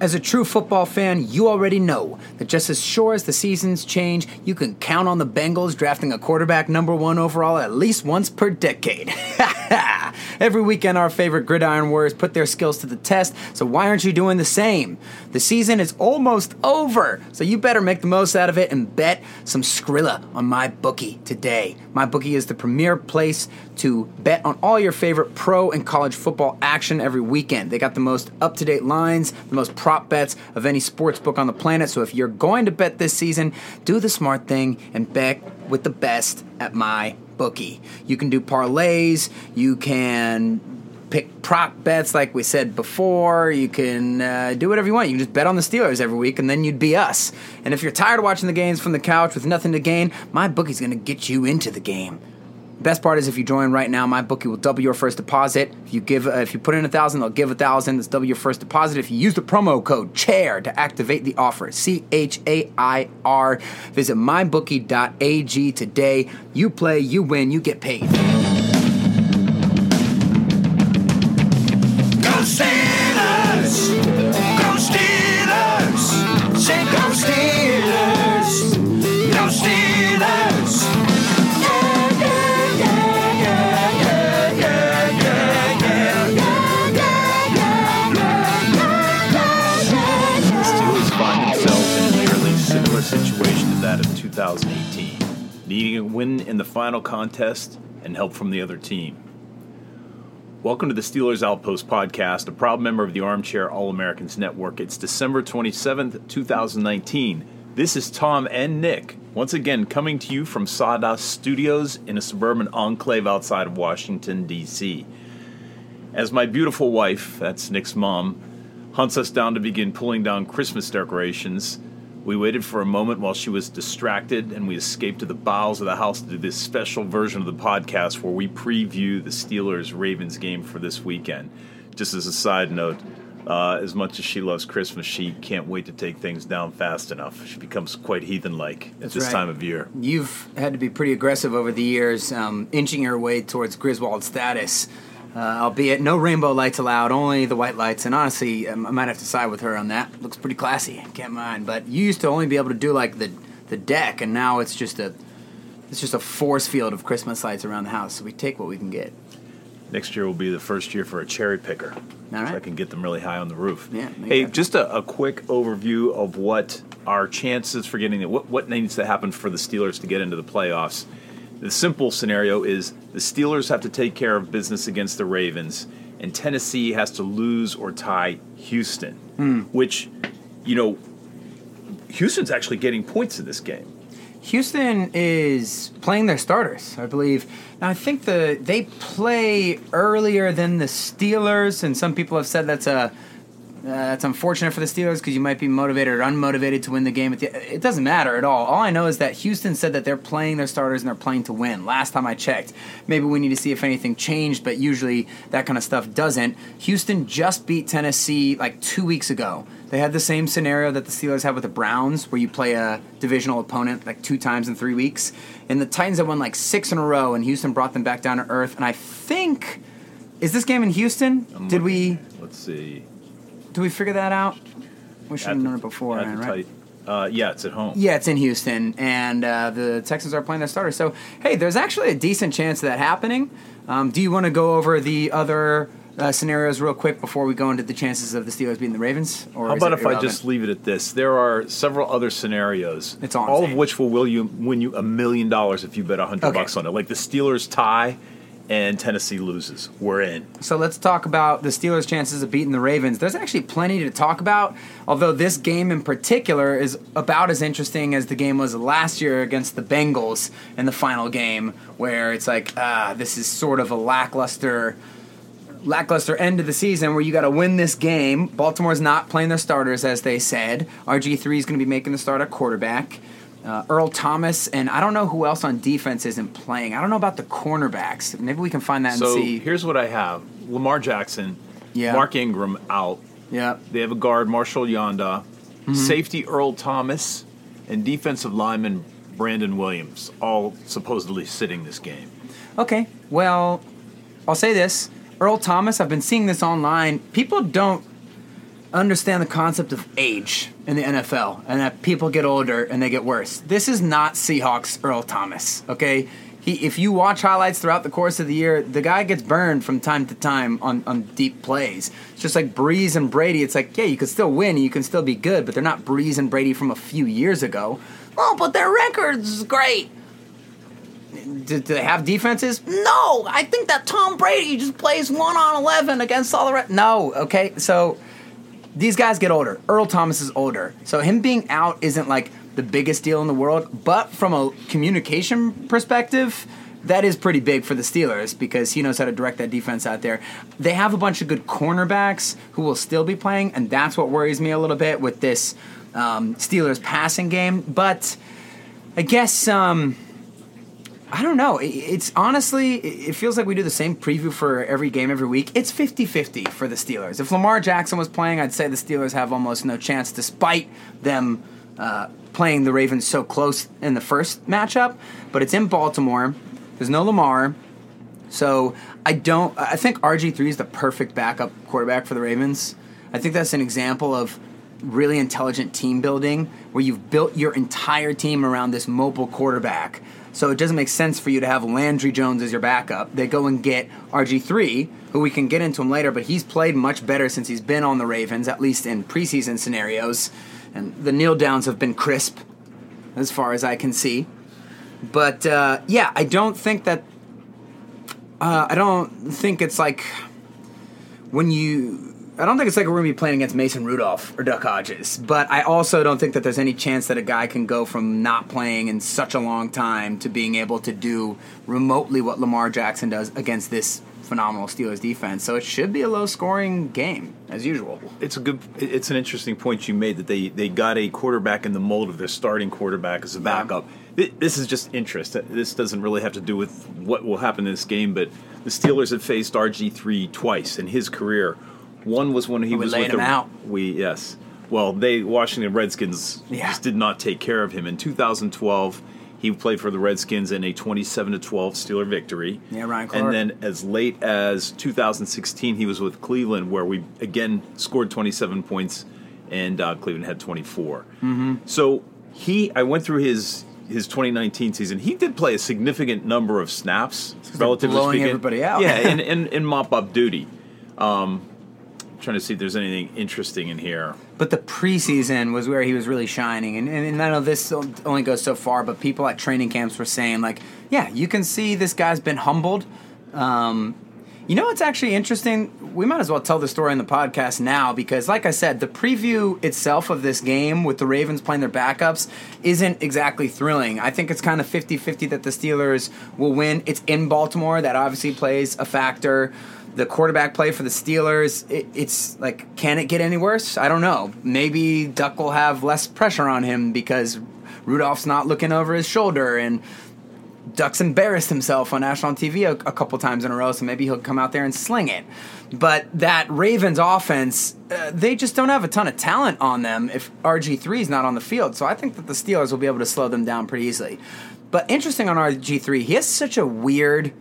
As a true football fan, you already know that just as sure as the seasons change, you can count on the Bengals drafting a quarterback number one overall at least once per decade. Every weekend, our favorite gridiron warriors put their skills to the test, so why aren't you doing the same? The season is almost over, so you better make the most out of it and bet some Skrilla on my bookie today. My bookie is the premier place to bet on all your favorite pro and college football action every weekend. They got the most up to date lines, the most prop bets of any sports book on the planet. So if you're going to bet this season, do the smart thing and bet with the best at my bookie. You can do parlays, you can pick prop bets like we said before. You can uh, do whatever you want. You can just bet on the Steelers every week, and then you'd be us. And if you're tired of watching the games from the couch with nothing to gain, my bookie's going to get you into the game. Best part is if you join right now, my bookie will double your first deposit. If you give, uh, if you put in a thousand, they'll give a thousand. That's double your first deposit. If you use the promo code CHAIR to activate the offer, C H A I R. Visit mybookie.ag today. You play, you win, you get paid. 2018, needing a win in the final contest and help from the other team. Welcome to the Steelers Outpost podcast, a proud member of the Armchair All Americans Network. It's December 27th, 2019. This is Tom and Nick, once again coming to you from Sawdust Studios in a suburban enclave outside of Washington, D.C. As my beautiful wife, that's Nick's mom, hunts us down to begin pulling down Christmas decorations, we waited for a moment while she was distracted and we escaped to the bowels of the house to do this special version of the podcast where we preview the Steelers Ravens game for this weekend. Just as a side note, uh, as much as she loves Christmas, she can't wait to take things down fast enough. She becomes quite heathen like at this right. time of year. You've had to be pretty aggressive over the years, um, inching your way towards Griswold status. Uh, albeit no rainbow lights allowed, only the white lights. And honestly, um, I might have to side with her on that. Looks pretty classy, can't mind. But you used to only be able to do like the the deck, and now it's just a it's just a force field of Christmas lights around the house. So we take what we can get. Next year will be the first year for a cherry picker. All So I can get them really high on the roof. Yeah, Hey, just a, a quick overview of what our chances for getting it. What, what needs to happen for the Steelers to get into the playoffs? The simple scenario is the Steelers have to take care of business against the Ravens, and Tennessee has to lose or tie Houston, Hmm. which, you know, Houston's actually getting points in this game. Houston is playing their starters, I believe. Now I think the they play earlier than the Steelers, and some people have said that's a uh, that's unfortunate for the Steelers because you might be motivated or unmotivated to win the game. The, it doesn't matter at all. All I know is that Houston said that they're playing their starters and they're playing to win. Last time I checked, maybe we need to see if anything changed, but usually that kind of stuff doesn't. Houston just beat Tennessee like two weeks ago. They had the same scenario that the Steelers had with the Browns, where you play a divisional opponent like two times in three weeks. And the Titans had won like six in a row, and Houston brought them back down to earth. And I think, is this game in Houston? I'm Did looking. we Let's see. Did we figure that out? We should have known it before, the right? Uh, yeah, it's at home. Yeah, it's in Houston, and uh, the Texans are playing their starters. So, hey, there's actually a decent chance of that happening. Um, do you want to go over the other uh, scenarios real quick before we go into the chances of the Steelers beating the Ravens? Or How about if I just leave it at this? There are several other scenarios, It's all all of which will will you win you a million dollars if you bet a hundred Okay. bucks on it. Like the Steelers tie and Tennessee loses. We're in. So let's talk about the Steelers' chances of beating the Ravens. There's actually plenty to talk about, although this game in particular is about as interesting as the game was last year against the Bengals in the final game, where it's like, ah, this is sort of a lackluster lackluster end of the season where you got to win this game. Baltimore's not playing their starters as they said. RG3 is going to be making the start at quarterback. Uh, Earl Thomas and I don't know who else on defense isn't playing. I don't know about the cornerbacks. Maybe we can find that So and see. here's what I have: Lamar Jackson, Yeah. Mark Ingram out. Yeah. They have a guard, Marshal Yanda, Mm-hmm. safety Earl Thomas, and defensive lineman Brandon Williams, all supposedly sitting this game. Okay. Well, I'll say this. Earl Thomas, I've been seeing this online. People don't understand the concept of age in the NFL and that people get older and they get worse. This is not Seahawks Earl Thomas, okay? He, if you watch highlights throughout the course of the year, the guy gets burned from time to time on, on deep plays. It's just like Brees and Brady. It's like, yeah, you can still win and you can still be good, but they're not Brees and Brady from a few years ago. Oh, but their record's great. Do, do they have defenses? No, I think that Tom Brady just plays one on eleven against all the rest. No, okay, so these guys get older. Earl Thomas is older, so him being out isn't like the biggest deal in the world. But from a communication perspective, that is pretty big for the Steelers because he knows how to direct that defense out there. They have a bunch of good cornerbacks who will still be playing, and that's what worries me a little bit with this um, Steelers passing game. But I guess. Um, I don't know. It's honestly, it feels like we do the same preview for every game every week. It's 50 50 for the Steelers. If Lamar Jackson was playing, I'd say the Steelers have almost no chance despite them uh, playing the Ravens so close in the first matchup. But it's in Baltimore. There's no Lamar. So I don't. I think RG3 is the perfect backup quarterback for the Ravens. I think that's an example of really intelligent team building where you've built your entire team around this mobile quarterback. So it doesn't make sense for you to have Landry Jones as your backup. They go and get RG3, who we can get into him later, but he's played much better since he's been on the Ravens, at least in preseason scenarios. And the kneel downs have been crisp, as far as I can see. But uh, yeah, I don't think that uh, I don't think it's like when you. I don't think it's like we're going to be playing against Mason Rudolph or Duck Hodges, but I also don't think that there's any chance that a guy can go from not playing in such a long time to being able to do remotely what Lamar Jackson does against this phenomenal Steelers defense. So it should be a low scoring game, as usual. It's a good. It's an interesting point you made that they they got a quarterback in the mold of their starting quarterback as a backup. Thi- This is just interest. This doesn't really have to do with what will happen in this game, but the Steelers have faced RG three twice in his career. One was when he We was laid with him the out. we yes. Well, they Washington Redskins Yeah. just did not take care of him in 2012. He played for the Redskins in a 27 to 12 Steeler victory. Yeah, Ryan Clark. And then as late as 2016, he was with Cleveland, where we again scored 27 points, and uh, Cleveland had 24. Mm-hmm. So he, I went through his his 2019 season. He did play a significant number of snaps, relatively blowing speaking. everybody out. Yeah, in, in, in mop up duty. Um, trying to see if there's anything interesting in here. But the preseason was where he was really shining, and, and, and I know this only goes so far, but people at training camps were saying like, yeah, you can see this guy's been humbled. Um, you know what's actually interesting? We might as well tell the story on the podcast now because, like I said, the preview itself of this game with the Ravens playing their backups isn't exactly thrilling. I think it's kind of 50 50 that the Steelers will win. It's in Baltimore, that obviously plays a factor the quarterback play for the Steelers, it, it's like, can it get any worse? I don't know. Maybe Duck will have less pressure on him because Rudolph's not looking over his shoulder and Duck's embarrassed himself on national TV a, a couple times in a row, so maybe he'll come out there and sling it. But that Ravens offense, uh, they just don't have a ton of talent on them if RG3 is not on the field. So I think that the Steelers will be able to slow them down pretty easily. But interesting on RG3, he has such a weird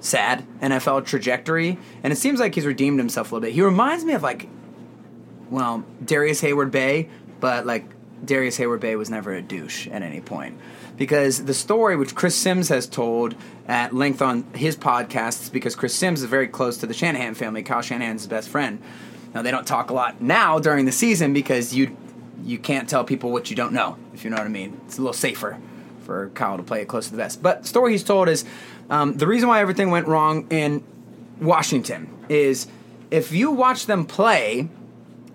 sad NFL trajectory, and it seems like he's redeemed himself a little bit. He reminds me of like, well, Darrius Heyward-Bey, but like Darrius Heyward-Bey was never a douche at any point. Because the story which Chris Sims has told at length on his podcasts, because Chris Sims is very close to the Shanahan family. Kyle Shanahan's best friend. Now they don't talk a lot now during the season because you you can't tell people what you don't know, if you know what I mean. It's a little safer for Kyle to play it close to the vest. But the story he's told is um, the reason why everything went wrong in Washington is if you watch them play,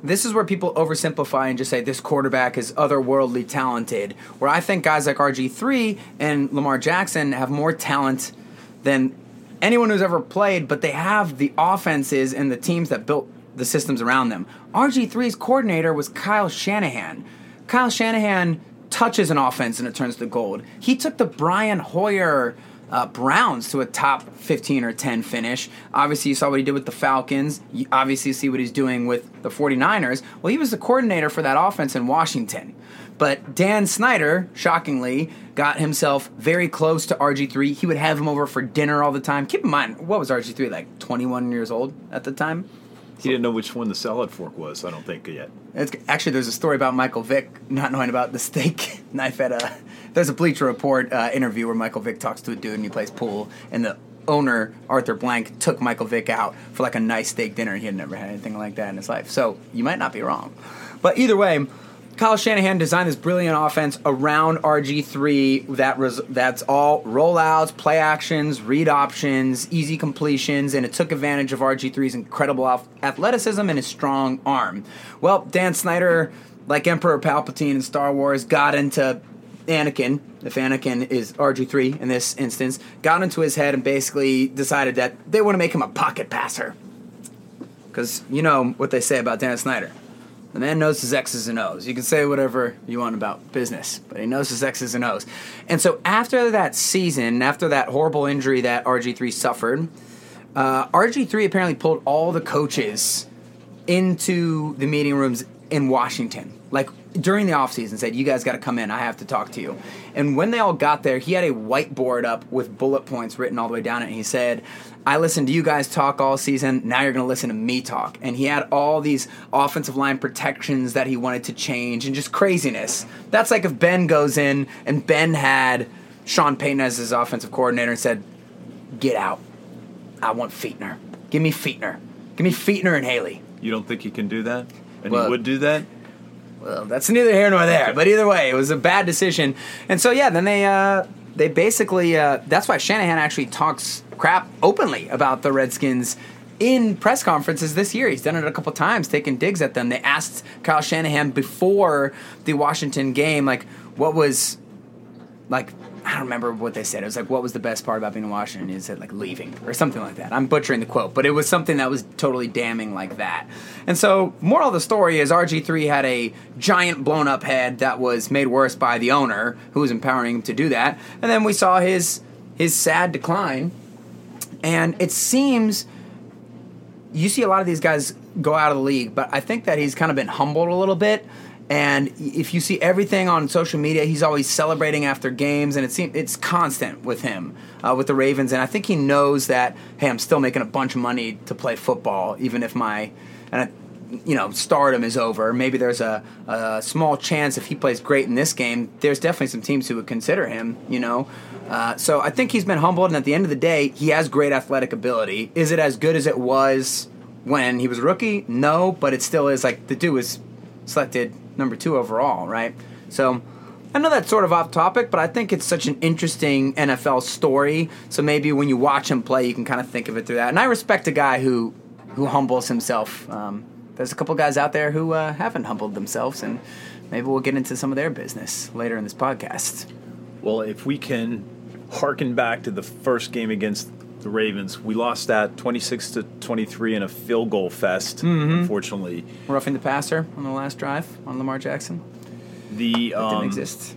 this is where people oversimplify and just say this quarterback is otherworldly talented. Where I think guys like RG3 and Lamar Jackson have more talent than anyone who's ever played, but they have the offenses and the teams that built the systems around them. RG3's coordinator was Kyle Shanahan. Kyle Shanahan touches an offense and it turns to gold. He took the Brian Hoyer uh, Browns to a top 15 or 10 finish. Obviously, you saw what he did with the Falcons. You obviously see what he's doing with the 49ers. Well, he was the coordinator for that offense in Washington. But Dan Snyder, shockingly, got himself very close to RG3. He would have him over for dinner all the time. Keep in mind, what was RG3, like 21 years old at the time? He didn't know which one the salad fork was. I don't think yet. It's, actually, there's a story about Michael Vick not knowing about the steak knife at a. There's a Bleacher Report uh, interview where Michael Vick talks to a dude and he plays pool, and the owner Arthur Blank took Michael Vick out for like a nice steak dinner, and he had never had anything like that in his life. So you might not be wrong, but either way. Kyle Shanahan designed this brilliant offense around RG3 that res- that's all rollouts, play actions, read options, easy completions, and it took advantage of RG3's incredible athleticism and his strong arm. Well, Dan Snyder, like Emperor Palpatine in Star Wars, got into Anakin, if Anakin is RG3 in this instance, got into his head and basically decided that they want to make him a pocket passer. Because you know what they say about Dan Snyder. The man knows his X's and O's. You can say whatever you want about business, but he knows his X's and O's. And so after that season, after that horrible injury that RG3 suffered, uh, RG3 apparently pulled all the coaches into the meeting rooms in Washington. Like during the offseason, said, You guys got to come in. I have to talk to you. And when they all got there, he had a whiteboard up with bullet points written all the way down it. And he said, I listened to you guys talk all season. Now you're going to listen to me talk. And he had all these offensive line protections that he wanted to change and just craziness. That's like if Ben goes in and Ben had Sean Payton as his offensive coordinator and said, Get out. I want Fichtner. Give me Fichtner. Give me Fichtner and Haley. You don't think he can do that? And he would do that? Well, that's neither here nor there. But either way, it was a bad decision. And so yeah, then they uh, they basically uh, that's why Shanahan actually talks crap openly about the Redskins in press conferences this year. He's done it a couple times, taking digs at them. They asked Kyle Shanahan before the Washington game, like, what was like I don't remember what they said. It was like, what was the best part about being in Washington? He said like leaving or something like that. I'm butchering the quote, but it was something that was totally damning like that. And so, moral of the story is RG3 had a giant blown up head that was made worse by the owner who was empowering him to do that. And then we saw his his sad decline. And it seems you see a lot of these guys go out of the league, but I think that he's kind of been humbled a little bit. And if you see everything on social media, he's always celebrating after games, and it seems it's constant with him uh, with the Ravens. And I think he knows that hey, I'm still making a bunch of money to play football, even if my and I, you know stardom is over. Maybe there's a, a small chance if he plays great in this game. There's definitely some teams who would consider him. You know, uh, so I think he's been humbled, and at the end of the day, he has great athletic ability. Is it as good as it was when he was a rookie? No, but it still is. Like the dude was selected number two overall, right? So I know that's sort of off topic, but I think it's such an interesting NFL story. So maybe when you watch him play, you can kind of think of it through that. And I respect a guy who who humbles himself. Um, there's a couple guys out there who uh, haven't humbled themselves, and maybe we'll get into some of their business later in this podcast. Well, if we can harken back to the first game against the Ravens, we lost that 26 to 23 in a field goal fest, Mm-hmm. unfortunately. Roughing the passer on the last drive on Lamar Jackson The didn't um, exist.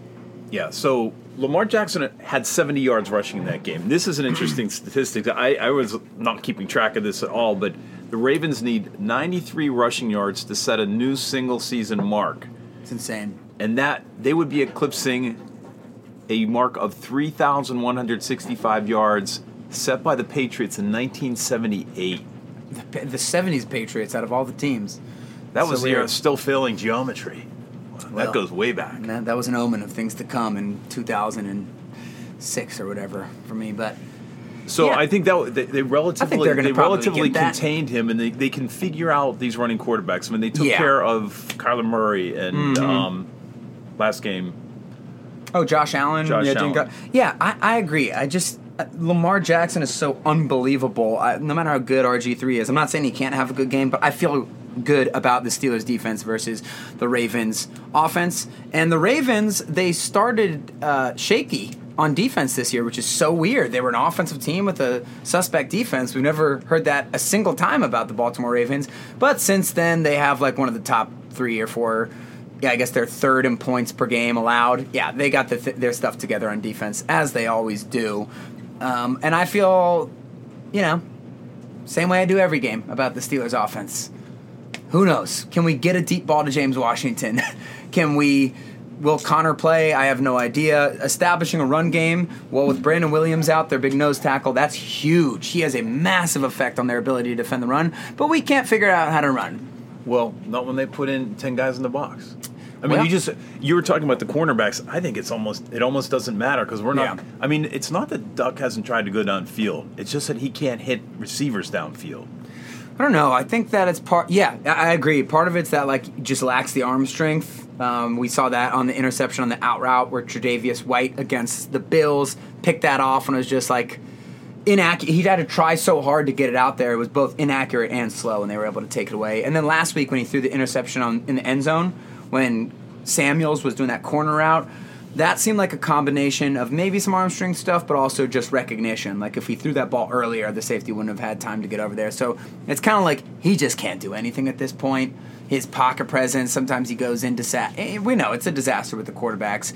Yeah, so Lamar Jackson had 70 yards rushing in that game. This is an interesting statistic. I, I was not keeping track of this at all, but the Ravens need 93 rushing yards to set a new single season mark. It's insane. And that they would be eclipsing a mark of 3,165 yards set by the Patriots in 1978. The, the '70s Patriots out of all the teams. That So was the weird. era still failing geometry. Well, that goes way back. That, that was an omen of things to come in 2006 or whatever for me. But So Yeah. I think that they, they relatively probably relatively contained him, and they, they can figure out these running quarterbacks. I mean, they took Yeah. Mm-hmm. care of Kyler Murray and um, last game. Oh, Josh Allen. Josh yeah, Allen. go- yeah, I, I agree. I just Lamar Jackson is so unbelievable. I, no matter how good RG three is, I'm not saying he can't have a good game, but I feel good about the Steelers defense versus the Ravens offense. And the Ravens, they started uh, shaky on defense this year, which is so weird. They were an offensive team with a suspect defense. We've never heard that a single time about the Baltimore Ravens. But since then, they have like one of the top three or four yeah, I guess they're third in points per game allowed. Yeah, they got the th- their stuff together on defense as they always do, um, and I feel, you know, same way I do every game about the Steelers' offense. Who knows? Can we get a deep ball to James Washington? Can we? Will Conner play? I have no idea. Establishing a run game, well, with Brandon Williams out, their big nose tackle, that's huge. He has a massive effect on their ability to defend the run, but we can't figure out how to run. Well, not when they put in ten guys in the box. I mean, you just you were talking about the cornerbacks. I think it's almost it almost doesn't matter because we're not. Yeah. I mean, it's not that Duck hasn't tried to go downfield. It's just that he can't hit receivers downfield. I don't know. I think that it's part. Yeah, I I agree. Part of it's that like just lacks the arm strength. Um, we saw that on the interception on the out route where Tre'Davious White against the Bills picked that off and it was just like inaccurate. He had to try so hard to get it out there. It was both inaccurate and slow, and they were able to take it away. And then last week when he threw the interception on in the end zone when Samuels was doing that corner route. That seemed like a combination of maybe some arm strength stuff, but also just recognition. Like if he threw that ball earlier, the safety wouldn't have had time to get over there. So it's kind of like he just can't do anything at this point. His pocket presence, sometimes he goes into sa- eh, We know it's a disaster with the quarterbacks.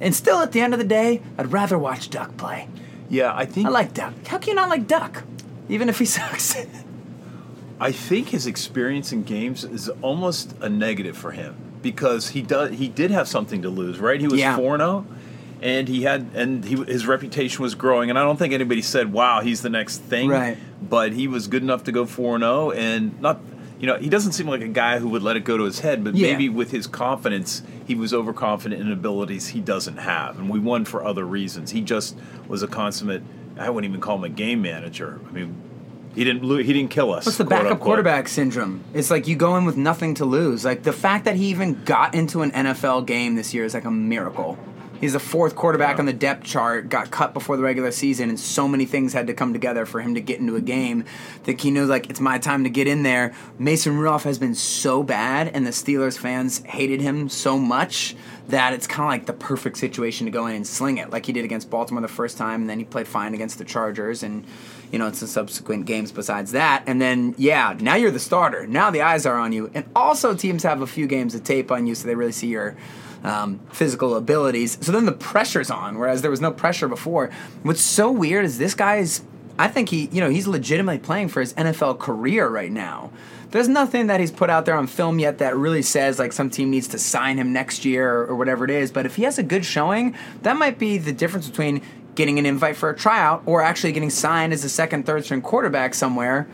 And still, at the end of the day, I'd rather watch Duck play. Yeah, I think I like Duck. How can you not like Duck? Even if he sucks. I think his experience in games is almost a negative for him because he does he did have something to lose, right? He was yeah. zero, oh, and he had and he his reputation was growing, and I don't think anybody said, "Wow, he's the next thing." Right. But he was good enough to go four and zero, and not. You know, he doesn't seem like a guy who would let it go to his head, but Yeah. maybe with his confidence, he was overconfident in abilities he doesn't have. And we won for other reasons. He just was a consummate, I wouldn't even call him a game manager. I mean, he didn't lo- he didn't kill us. What's the backup unquote. quarterback syndrome? It's like you go in with nothing to lose. Like the fact that he even got into an NFL game this year is like a miracle. He's the fourth quarterback on the depth chart, got cut before the regular season, and so many things had to come together for him to get into a game. That he knows like it's my time to get in there. Mason Rudolph has been so bad, and the Steelers fans hated him so much that it's kind of like the perfect situation to go in and sling it, like he did against Baltimore the first time, and then he played fine against the Chargers, and you know, the subsequent games besides that. And then, yeah, now you're the starter. Now the eyes are on you. And also, teams have a few games of tape on you, so they really see your um, physical abilities. So then the pressure's on, whereas there was no pressure before. What's so weird is this guy's, I think he, you know, he's legitimately playing for his NFL career right now. There's nothing that he's put out there on film yet that really says like some team needs to sign him next year or, or whatever it is. But if he has a good showing, that might be the difference between getting an invite for a tryout or actually getting signed as a second, third string quarterback somewhere.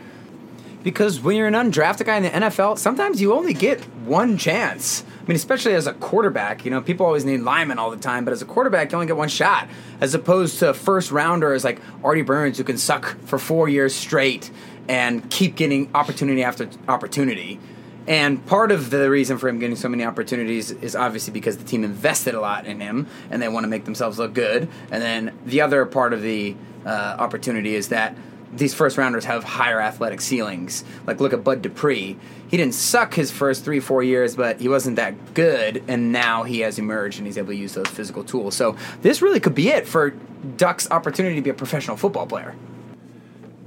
Because when you're an undrafted guy in the NFL, sometimes you only get one chance. I mean, especially as a quarterback, you know, people always need linemen all the time, but as a quarterback, you only get one shot. As opposed to first rounders like Artie Burns, who can suck for four years straight and keep getting opportunity after opportunity. And part of the reason for him getting so many opportunities is obviously because the team invested a lot in him and they want to make themselves look good. And then the other part of the uh, opportunity is that these first rounders have higher athletic ceilings. Like look at Bud Dupree. He didn't suck his first three, four years, but he wasn't that good, and now he has emerged and he's able to use those physical tools. So this really could be it for Duck's opportunity to be a professional football player.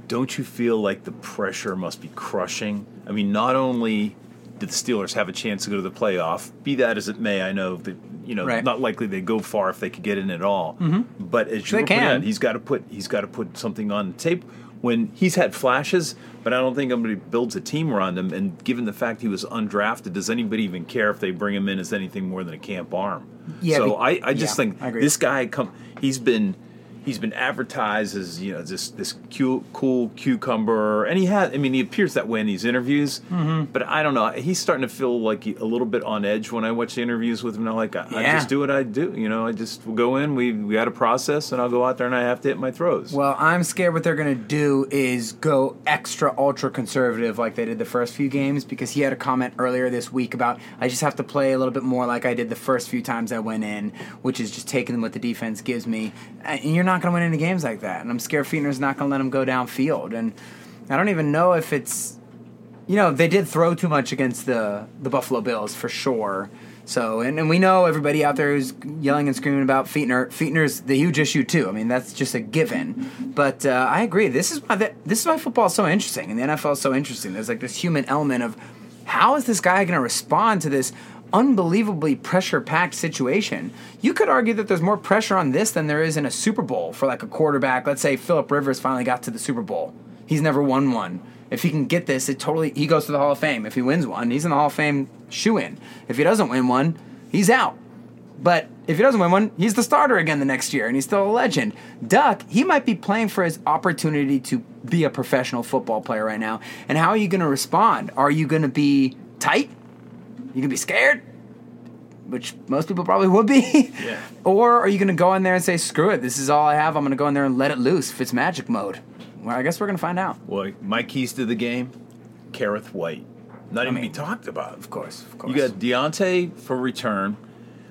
Don't you feel like the pressure must be crushing? I mean, not only did the Steelers have a chance to go to the playoff, be that as it may, I know that you know Right. not likely they go far if they could get in at all. Mm-hmm. But as you can. out, he's got to put he's got to put something on tape when he's had flashes. But I don't think anybody builds a team around him. And given the fact he was undrafted, does anybody even care if they bring him in as anything more than a camp arm? Yeah, So be- I, I just yeah, think I this guy come he's been he's been advertised as you know this this cu- cool cucumber, and he has. I mean, he appears that way in these interviews. Mm-hmm. But I don't know. He's starting to feel like he- a little bit on edge when I watch the interviews with him. Now, like I, I just do what I do. You know, I just go in. We we got a process, and I'll go out there and I have to hit my throws. Well, I'm scared what they're going to do is go extra ultra conservative like they did the first few games because he had a comment earlier this week about I just have to play a little bit more like I did the first few times I went in, which is just taking what the defense gives me. And you're not going to win any games like that. And I'm scared Fichtner's not going to let him go downfield. And I don't even know if it's you know, they did throw too much against the the Buffalo Bills for sure. So, and, and we know everybody out there who's yelling and screaming about Fichtner. Fichtner's the huge issue too. I mean, that's just a given. But uh, I agree. This is why the, this is why football is so interesting, and the NFL is so interesting. There's like this human element of how is this guy going to respond to this unbelievably pressure-packed situation? You could argue that there's more pressure on this than there is in a Super Bowl for like a quarterback. Let's say Philip Rivers finally got to the Super Bowl. He's never won one. If he can get this, it totally he goes to the Hall of Fame. If he wins one, he's in the Hall of Fame shoe in. If he doesn't win one, he's out. But if he doesn't win one, he's the starter again the next year, and he's still a legend. Duck, he might be playing for his opportunity to be a professional football player right now. And how are you going to respond? Are you going to be tight? You going to be scared? Which most people probably would be. Yeah. or are you going to go in there and say, screw it, this is all I have. I'm going to go in there and let it loose if it's magic mode? Well, I guess we're going to find out. Well, my keys to the game, Kerrith Whyte. Not even mean, be talked about. Of course, of course. You got Diontae for return.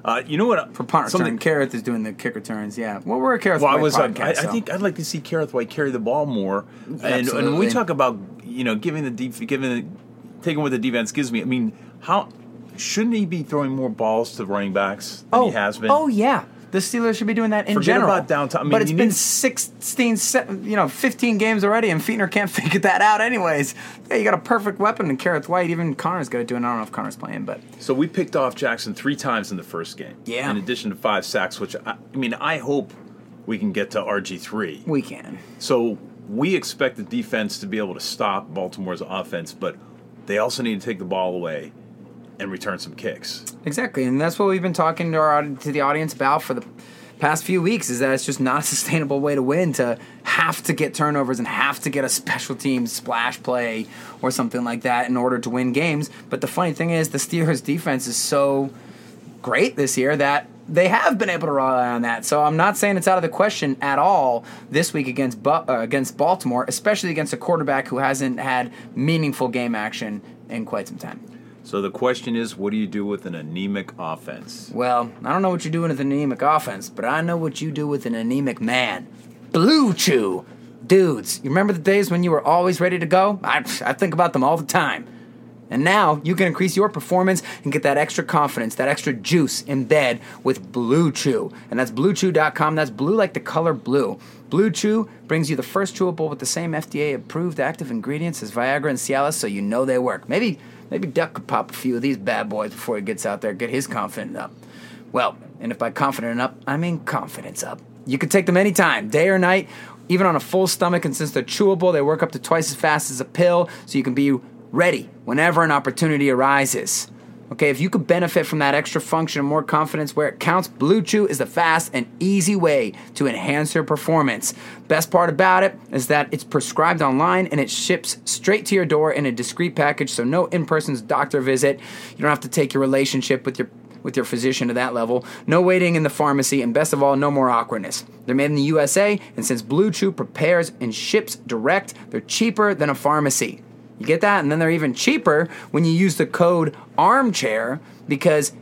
Uh, you know what? for punt something- return. Kerrith is doing the kick returns. Yeah. Well, we're a Kerrith Well, I White was. uh, podcast. I, I so- think I'd like to see Kerrith Whyte carry the ball more. And, and when we talk about you know giving the def- giving the, taking what the defense gives me, I mean how shouldn't he be throwing more balls to the running backs than oh, he has been? Oh yeah. The Steelers should be doing that in Forget general. about downtown. I mean, but it's been need- 16, se- you know, 15 games already, and Fichtner can't figure that out anyways. Yeah, you got a perfect weapon in Kerrith Whyte. Even Conner's got to do it. I don't know if Conner's playing, but So we picked off Jackson three times in the first game. Yeah. In addition to five sacks, which I, I mean, I hope we can get to RG three. we can. So we expect the defense to be able to stop Baltimore's offense, but they also need to take the ball away and return some kicks. Exactly, and that's what we've been talking to our to the audience about for the past few weeks. Is that it's just not a sustainable way to win to have to get turnovers and have to get a special team splash play or something like that in order to win games. But the funny thing is, the Steelers' defense is so great this year that they have been able to rely on that. So I'm not saying it's out of the question at all this week against uh, against Baltimore, especially against a quarterback who hasn't had meaningful game action in quite some time. So the question is, what do you do with an anemic offense? Well, I don't know what you're doing with an anemic offense, but I know what you do with an anemic man. Blue Chew. Dudes, you remember the days when you were always ready to go? I, I think about them all the time. And now you can increase your performance and get that extra confidence, that extra juice in bed with Blue Chew. And that's bluechew.com. That's blue like the color blue. Blue Chew brings you the first chewable with the same FDA approved active ingredients as Viagra and Cialis, so you know they work. Maybe maybe Duck could pop a few of these bad boys before he gets out there, get his confidence up. Well, and if by confident up, I mean confidence up. You can take them anytime, day or night, even on a full stomach, and since they're chewable, they work up to twice as fast as a pill, so you can be ready whenever an opportunity arises. Okay, if you could benefit from that extra function and more confidence where it counts, Blue Chew is the fast and easy way to enhance your performance. Best part about it is that it's prescribed online and it ships straight to your door in a discreet package, so no in-person doctor visit. You don't have to take your relationship with your with your physician to that level. No waiting in the pharmacy, and best of all, no more awkwardness. They're made in the USA, and since Blue Chew prepares and ships direct, they're cheaper than a pharmacy. You get that? And then they're even cheaper when you use the code ARMCHAIR because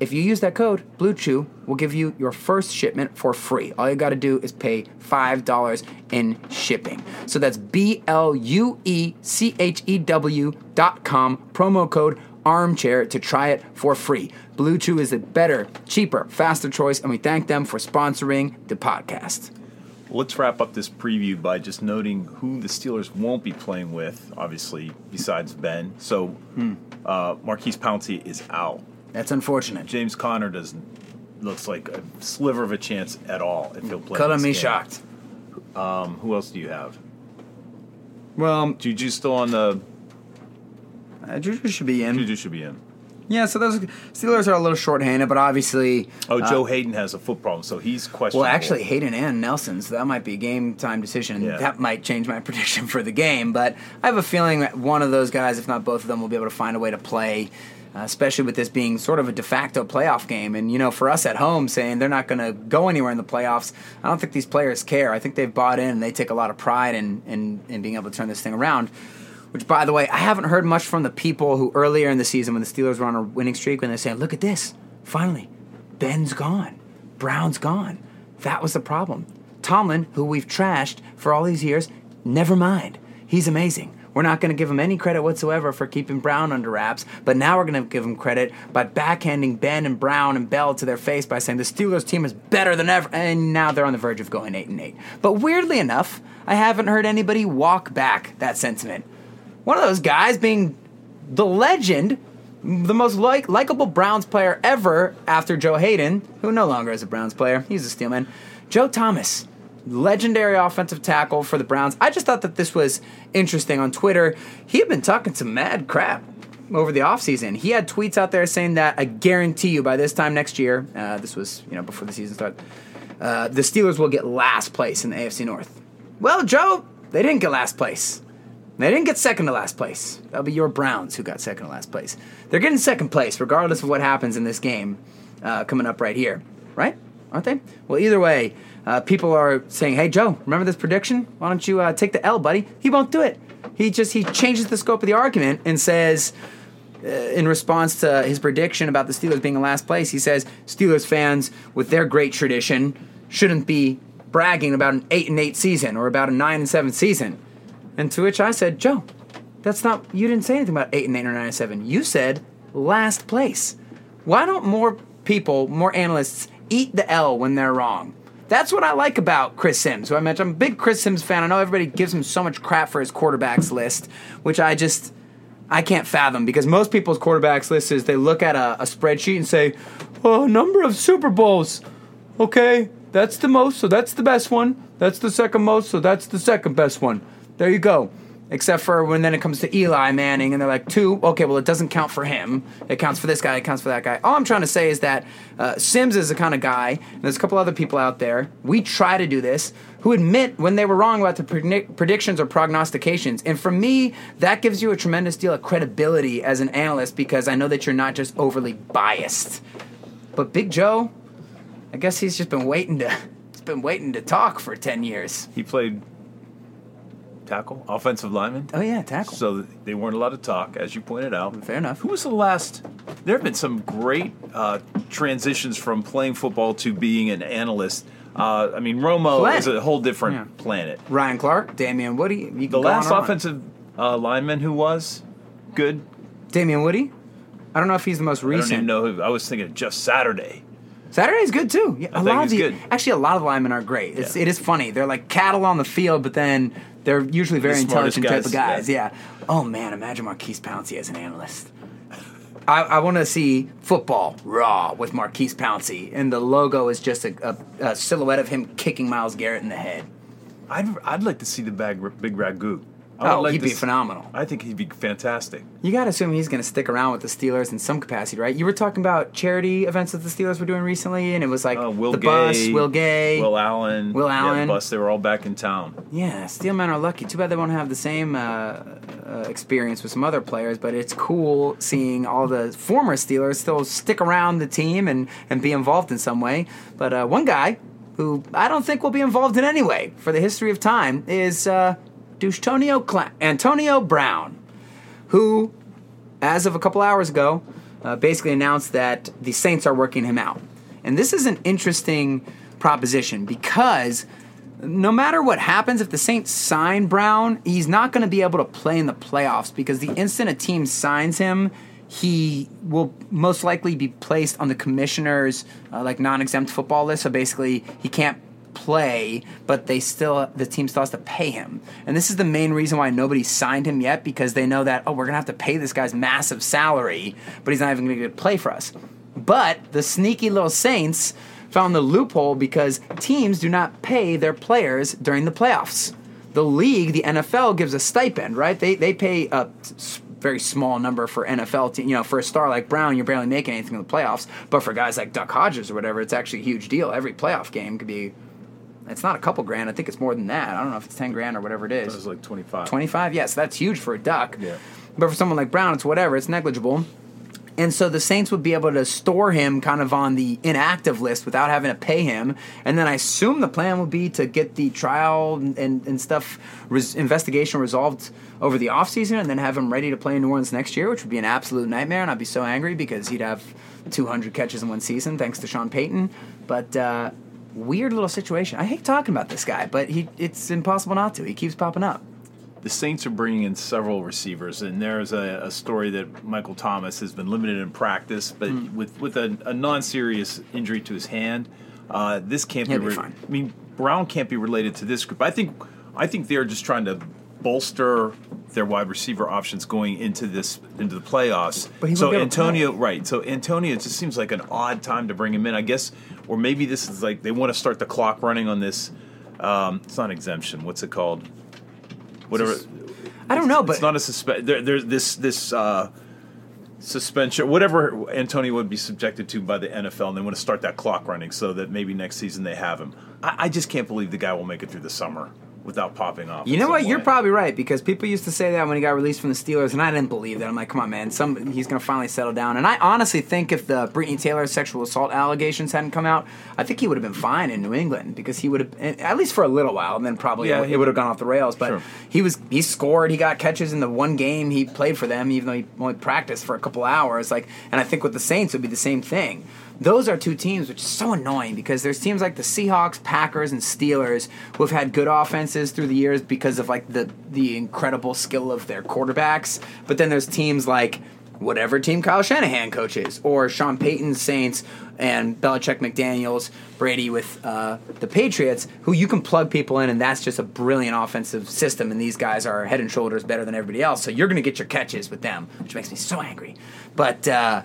if you use that code, Blue Chew will give you your first shipment for free. All you got to do is pay $5 in shipping. So that's B L U E C H E W dot com, promo code armchair to try it for free. Blue Chew is a better, cheaper, faster choice, and we thank them for sponsoring the podcast. Let's wrap up this preview by just noting who the Steelers won't be playing with, obviously, besides Ben. So, Hmm. uh, Maurkice Pouncey is out. That's unfortunate. James Conner doesn't looks like a sliver of a chance at all if he'll play. Color this me game. shocked. Um, who else do you have? Well, Juju still on the. uh, Juju should be in. Juju should be in. Yeah, so those Steelers are a little shorthanded, but obviously. Oh, uh, Joe Haden has a foot problem, so he's questionable. Well, actually, Haden and Nelson, so that might be a game time decision. Yeah. That might change my prediction for the game, but I have a feeling that one of those guys, if not both of them, will be able to find a way to play. Uh, especially with this being sort of a de facto playoff game, and you know, for us at home, saying they're not going to go anywhere in the playoffs, I don't think these players care. I think they've bought in, and they take a lot of pride in in, in being able to turn this thing around. Which, by the way, I haven't heard much from the people who earlier in the season, when the Steelers were on a winning streak, when they're saying, "Look at this, finally, Ben's gone, Brown's gone." That was the problem. Tomlin, who we've trashed for all these years, never mind. He's amazing. We're not going to give him any credit whatsoever for keeping Brown under wraps, but now we're going to give him credit by backhanding Ben and Brown and Bell to their face by saying the Steelers team is better than ever, and now they're on the verge of going eight and eight. But weirdly enough, I haven't heard anybody walk back that sentiment. One of those guys being the legend, the most like likable Browns player ever after Joe Haden, who no longer is a Browns player. He's a Steelman. Joe Thomas, legendary offensive tackle for the Browns. I just thought that this was interesting on Twitter. He had been talking some mad crap over the offseason. He had tweets out there saying that I guarantee you by this time next year, uh, this was you know before the season started, uh, the Steelers will get last place in the AFC North. Well, Joe, they didn't get last place. They didn't get second to last place. That'll be your Browns who got second to last place. They're getting second place regardless of what happens in this game uh, coming up right here, right? Aren't they? Well, either way, uh, people are saying, "Hey, Joe, remember this prediction? Why don't you uh, take the L, buddy?" He won't do it. He just he changes the scope of the argument and says, uh, in response to his prediction about the Steelers being in last place, he says Steelers fans with their great tradition shouldn't be bragging about an eight and eight season or about a nine and seven season. And to which I said, Joe, that's not you didn't say anything about eight and eight or nine and seven. You said last place. Why don't more people, more analysts, eat the L when they're wrong? That's what I like about Chris Sims, who I mentioned. I'm a big Chris Sims fan. I know everybody gives him so much crap for his quarterbacks list, which I just I can't fathom because most people's quarterbacks list is they look at a, a spreadsheet and say, "Oh, number of Super Bowls. Okay, that's the most, so that's the best one. That's the second most, so that's the second best one. There you go." Except for when then it comes to Eli Manning and they're like two. Okay, well it doesn't count for him. It counts for this guy. It counts for that guy. All I'm trying to say is that uh, Sims is the kind of guy. And there's a couple other people out there. We try to do this who admit when they were wrong about the predic- predictions or prognostications. And for me, that gives you a tremendous deal of credibility as an analyst because I know that you're not just overly biased. But Big Joe, I guess he's just been waiting to. He's been waiting to talk for ten years. He played tackle, offensive lineman. Oh yeah, tackle. So they weren't allowed to talk, as you pointed out. Fair enough. Who was the last? There have been some great uh, transitions from playing football to being an analyst. Uh, I mean, Romo Planet. is a whole different Yeah. planet. Ryan Clark, Damien Woody. You The last on offensive uh, lineman who was good. Damien Woody. I don't know if he's the most I don't recent. know who. I was thinking just Saturday. Saturday's good too. Yeah, a lot of the good. actually a lot of the linemen are great. It's Yeah. it is funny. They're like cattle on the field, but then they're usually very The smartest intelligent type of guys, guys. Yeah. Oh man, imagine Maurkice Pouncey as an analyst. I, I want to see football raw with Maurkice Pouncey, and the logo is just a, a, a silhouette of him kicking Myles Garrett in the head. I'd I'd like to see the bag, big ragu. I Oh, like he'd be s- phenomenal. I think he'd be fantastic. You got to assume he's going to stick around with the Steelers in some capacity, right? You were talking about charity events that the Steelers were doing recently, and it was like Uh, Will the Gay, bus, Will Gay, Will Allen, Will yeah, Allen. bus. They were all back in town. Yeah, Steelmen are lucky. Too bad they won't have the same uh, uh, experience with some other players, but it's cool seeing all the former Steelers still stick around the team and, and be involved in some way. But uh, one guy who I don't think will be involved in any way for the history of time is Antonio, Cla- Antonio Brown, who, as of a couple hours ago, uh, basically announced that the Saints are working him out. And this is an interesting proposition because no matter what happens, if the Saints sign Brown, he's not going to be able to play in the playoffs because the instant a team signs him, he will most likely be placed on the commissioner's uh, like non-exempt football list. So basically, he can't play, but they still the team still has to pay him. And this is the main reason why nobody signed him yet because they know that oh we're gonna have to pay this guy's massive salary, but he's not even gonna get to play for us. But the sneaky little Saints found the loophole because teams do not pay their players during the playoffs. The league, the NFL, gives a stipend, right? They they pay a very small number for NFL. Te- you know, for a star like Brown, you're barely making anything in the playoffs. But for guys like Duck Hodges or whatever, it's actually a huge deal. Every playoff game could be. It's not a couple grand. I think it's more than that. I don't know if it's ten grand or whatever it is. it It is. was like 25. 25 yes that's huge for a duck Yeah. but for someone like brown it's whatever it's negligible and so the saints would be able to store him kind of on the inactive list without having to pay him and then i assume the plan would be to get the trial and, and, and stuff res- investigation resolved over the offseason and then have him ready to play in new orleans next year which would be an absolute nightmare and i'd be so angry because he'd have 200 catches in one season thanks to sean payton but uh, weird little situation i hate talking about this guy but he it's impossible not to he keeps popping up The Saints are bringing in several receivers, and there's a, a story that Michael Thomas has been limited in practice, but Hmm. with with a, a non-serious injury to his hand, uh, this can't He'll be. be re-. I mean, Brown can't be related to this group. I think I think they're just trying to bolster their wide receiver options going into this into the playoffs. But he so Antonio, right? So Antonio just seems like an odd time to bring him in. I guess, or maybe this is like they want to start the clock running on this. Um, it's not exemption. What's it called? Whatever. I don't know, but it's not a suspe- there, There's this this uh, suspension, whatever Antonio would be subjected to by the NFL, and they want to start that clock running so that maybe next season they have him. I, I just can't believe the guy will make it through the summer without popping off. You know what? You're probably right because people used to say that when he got released from the Steelers, and I didn't believe that. I'm like, come on, man, some he's going to finally settle down. And I honestly think if the Britney Taylor sexual assault allegations hadn't come out, I think he would have been fine in New England because he would have, eh, at least for a little while, and then probably Yeah, it, he would have gone off the rails. But Sure. he was he scored, he got catches in the one game he played for them, even though he only practiced for a couple hours. Like, and I think with the Saints it would be the same thing. Those are two teams which is so annoying because there's teams like the Seahawks, Packers, and Steelers who have had good offenses through the years because of like the the incredible skill of their quarterbacks. But then there's teams like whatever team Kyle Shanahan coaches, or Sean Payton's Saints and Belichick McDaniels, Brady with uh, the Patriots, who you can plug people in, and that's just a brilliant offensive system. And these guys are head and shoulders better than everybody else. So you're going to get your catches with them, which makes me so angry. But uh,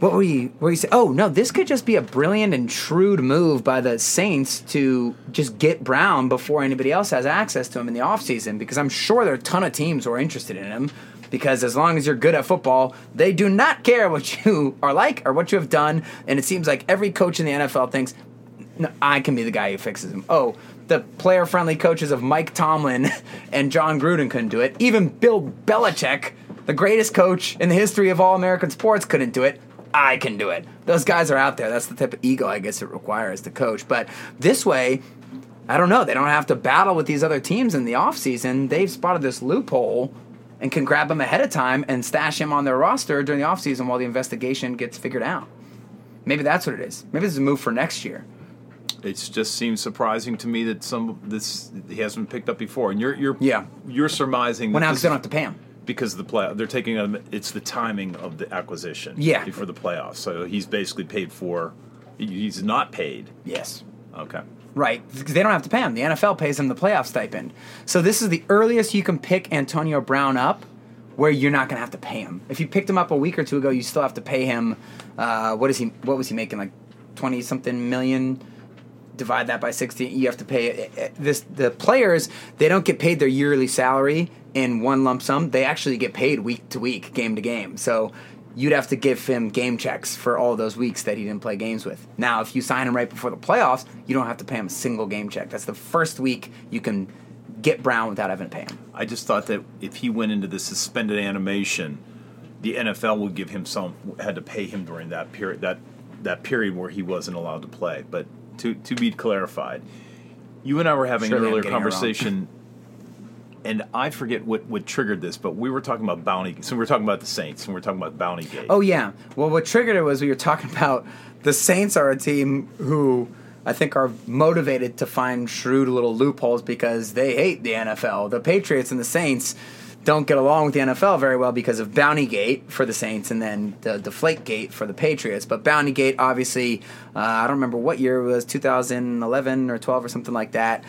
what were you? What were you say? Oh no, this could just be a brilliant and shrewd move by the Saints to just get Brown before anybody else has access to him in the offseason because I'm sure there are a ton of teams who are interested in him. Because as long as you're good at football, they do not care what you are like or what you have done. And it seems like every coach in the NFL thinks, no, I can be the guy who fixes him. Oh, the player friendly coaches of Mike Tomlin and Jon Gruden couldn't do it. Even Bill Belichick, the greatest coach in the history of all American sports, couldn't do it. I can do it. Those guys are out there. That's the type of ego I guess it requires to coach. But this way, I don't know. They don't have to battle with these other teams in the offseason. They've spotted this loophole and can grab him ahead of time and stash him on their roster during the offseason while the investigation gets figured out. Maybe that's what it is. Maybe this is a move for next year. It just seems surprising to me that some this he hasn't picked up before, and you're you're Yeah. you're surmising Well, now because they don't have to pay him. Because of the play. They're taking a, it's the timing of the acquisition, Yeah. before the playoffs. So he's basically paid for. He's not paid. Yes. Okay. Right, because they don't have to pay him. The NFL pays him the playoff stipend. So this is the earliest you can pick Antonio Brown up, where you're not going to have to pay him. If you picked him up a week or two ago, you still have to pay him. Uh, what is he? What was he making? Like twenty something million. Divide that by sixty. You have to pay uh, this. The players they don't get paid their yearly salary in one lump sum. They actually get paid week to week, game to game. So you'd have to give him game checks for all those weeks that he didn't play games with. Now, if you sign him right before the playoffs, you don't have to pay him a single game check. That's the first week you can get Brown without having to pay him. I just thought that if he went into the suspended animation, the NFL would give him some had to pay him during that period that that period where he wasn't allowed to play. But to to be clarified, you and I were having Surely an earlier getting it wrong. conversation, and I forget what what triggered this, but we were talking about bounty. So we were talking about the Saints, and we were talking about Bounty Gate. Oh yeah. Well, what triggered it was we were talking about the Saints are a team who I think are motivated to find shrewd little loopholes because they hate the NFL. The Patriots and the Saints don't get along with the NFL very well because of Bounty Gate for the Saints and then the Deflate Gate for the Patriots. But Bounty Gate, obviously, uh, I don't remember what year it was, 2011 or 12 or something like that.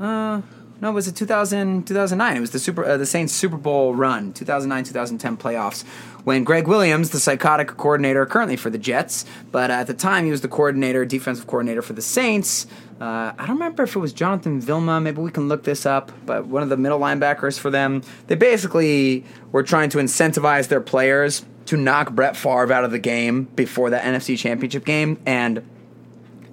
Uh, no, it was it 2000, 2009? It was the super uh, the Saints Super Bowl run, 2009 2010 playoffs, when Gregg Williams, the psychotic coordinator currently for the Jets, but at the time he was the coordinator, defensive coordinator for the Saints. Uh, I don't remember if it was Jonathan Vilma. Maybe we can look this up. But one of the middle linebackers for them, they basically were trying to incentivize their players to knock Brett Favre out of the game before the NFC Championship game, and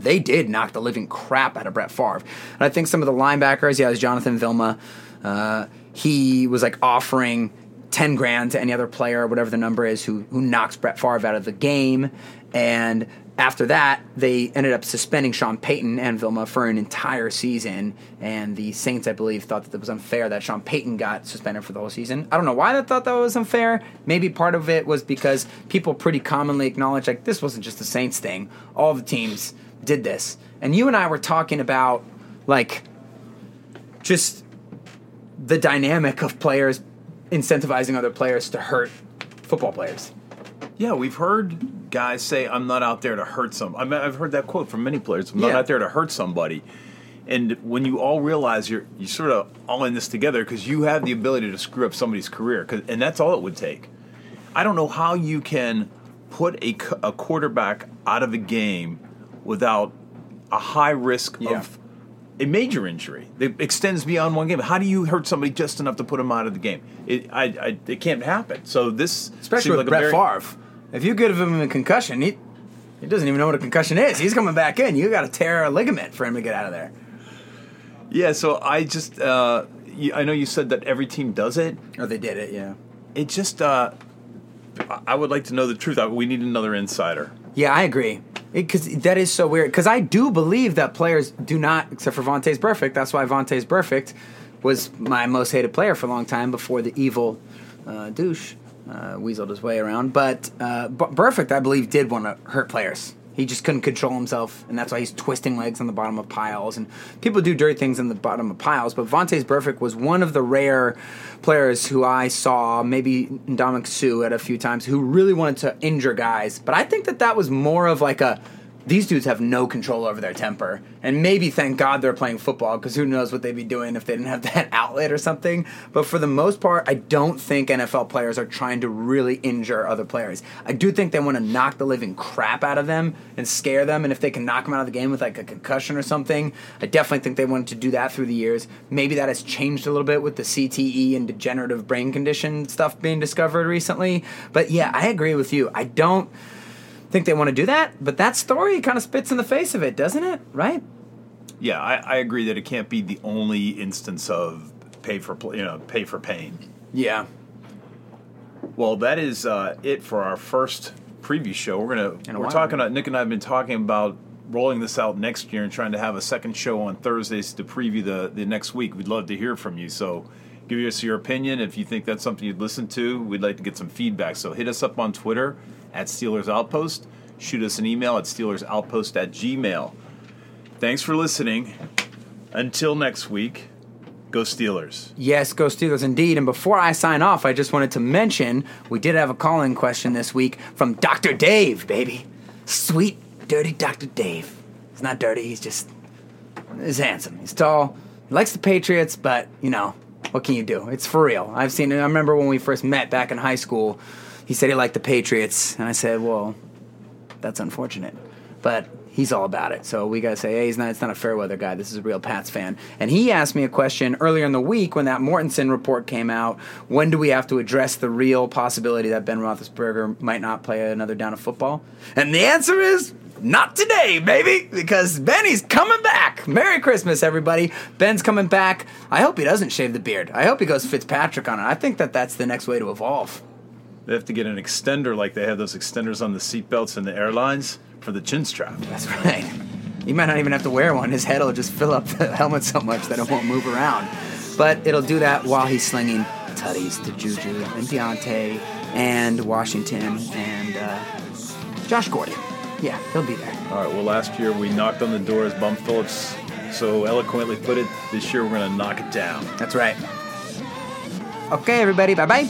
they did knock the living crap out of Brett Favre. And I think some of the linebackers, yeah, it was Jonathan Vilma. Uh, he was like offering 10 grand to any other player, whatever the number is, who, who knocks Brett Favre out of the game. And after that, they ended up suspending Sean Payton and Vilma for an entire season. And the Saints, I believe, thought that it was unfair that Sean Payton got suspended for the whole season. I don't know why they thought that was unfair. Maybe part of it was because people pretty commonly acknowledge, like, this wasn't just the Saints thing. All the teams did this. And you and I were talking about, like, just the dynamic of players incentivizing other players to hurt football players. Yeah, we've heard guys say, "I'm not out there to hurt some." I mean, I've heard that quote from many players. I'm not Yeah. out there to hurt somebody. And when you all realize you're you sort of all in this together because you have the ability to screw up somebody's career, 'cause- and that's all it would take. I don't know how you can put a, a quarterback out of a game without a high risk Yeah. of a major injury that extends beyond one game. How do you hurt somebody just enough to put them out of the game? It, I, I, it can't happen. So this, Especially with like Brett very- Favre. If you give him a concussion, he, he doesn't even know what a concussion is. He's coming back in. You got to tear a ligament for him to get out of there. Yeah, so I just, uh, I know you said that every team does it. Oh, they did it, yeah. It just, uh, I- I would like to know the truth. We need another insider. Yeah, I agree. Because that is so weird. Because I do believe that players do not, except for Vontaze Burfict. That's why Vontaze Burfict was my most hated player for a long time before the evil uh, douche uh, weaseled his way around. But uh, B- Burfict, I believe, did want to hurt players. He just couldn't control himself, and that's why he's twisting legs on the bottom of piles. And people do dirty things on the bottom of piles, but Vontaze Burfict was one of the rare players who I saw, maybe Ndamukong Suh at a few times, who really wanted to injure guys. But I think that that was more of like a these dudes have no control over their temper. And maybe thank God they're playing football because who knows what they'd be doing if they didn't have that outlet or something. But for the most part, I don't think NFL players are trying to really injure other players. I do think they want to knock the living crap out of them and scare them. And if they can knock them out of the game with like a concussion or something, I definitely think they wanted to do that through the years. Maybe that has changed a little bit with the CTE and degenerative brain condition stuff being discovered recently. But yeah, I agree with you. I don't think they want to do that, but that story kind of spits in the face of it, doesn't it? Right? Yeah, I, I agree that it can't be the only instance of pay for you know pay for pain. Yeah. Well, that is uh, it for our first preview show. We're gonna we're talking. About, Nick and I have been talking about rolling this out next year and trying to have a second show on Thursdays to preview the the next week. We'd love to hear from you. So. Give us your opinion. If you think that's something you'd listen to, we'd like to get some feedback. So hit us up on Twitter at Steelers Outpost. Shoot us an email at SteelersOutpost at Gmail. Thanks for listening. Until next week, go Steelers. Yes, go Steelers indeed. And before I sign off, I just wanted to mention we did have a call in question this week from Dr. Dave, baby. Sweet, dirty Dr. Dave. He's not dirty, he's just. He's handsome. He's tall. He likes the Patriots, but, you know, what can you do? It's for real. I've seen it. I remember when we first met back in high school, he said he liked the Patriots. And I said, well, that's unfortunate. But he's all about it. So we gotta say, hey, he's not. It's not a fair weather guy. This is a real Pats fan. And he asked me a question earlier in the week when that Mortensen report came out. When do we have to address the real possibility that Ben Roethlisberger might not play another down of football? And the answer is. Not today, baby, because Benny's coming back. Merry Christmas, everybody. Ben's coming back. I hope he doesn't shave the beard. I hope he goes Fitzpatrick on it. I think that that's the next way to evolve. They have to get an extender like they have those extenders on the seatbelts in the airlines for the chin strap. That's right. You might not even have to wear one. His head will just fill up the helmet so much that it won't move around. But it'll do that while he's slinging tutties to Juju and Diontae and Washington and uh, Josh Gordon. Yeah, he'll be there. All right, well, last year we knocked on the door, as Bum Phillips so eloquently put it. This year we're going to knock it down. That's right. Okay, everybody. Bye bye.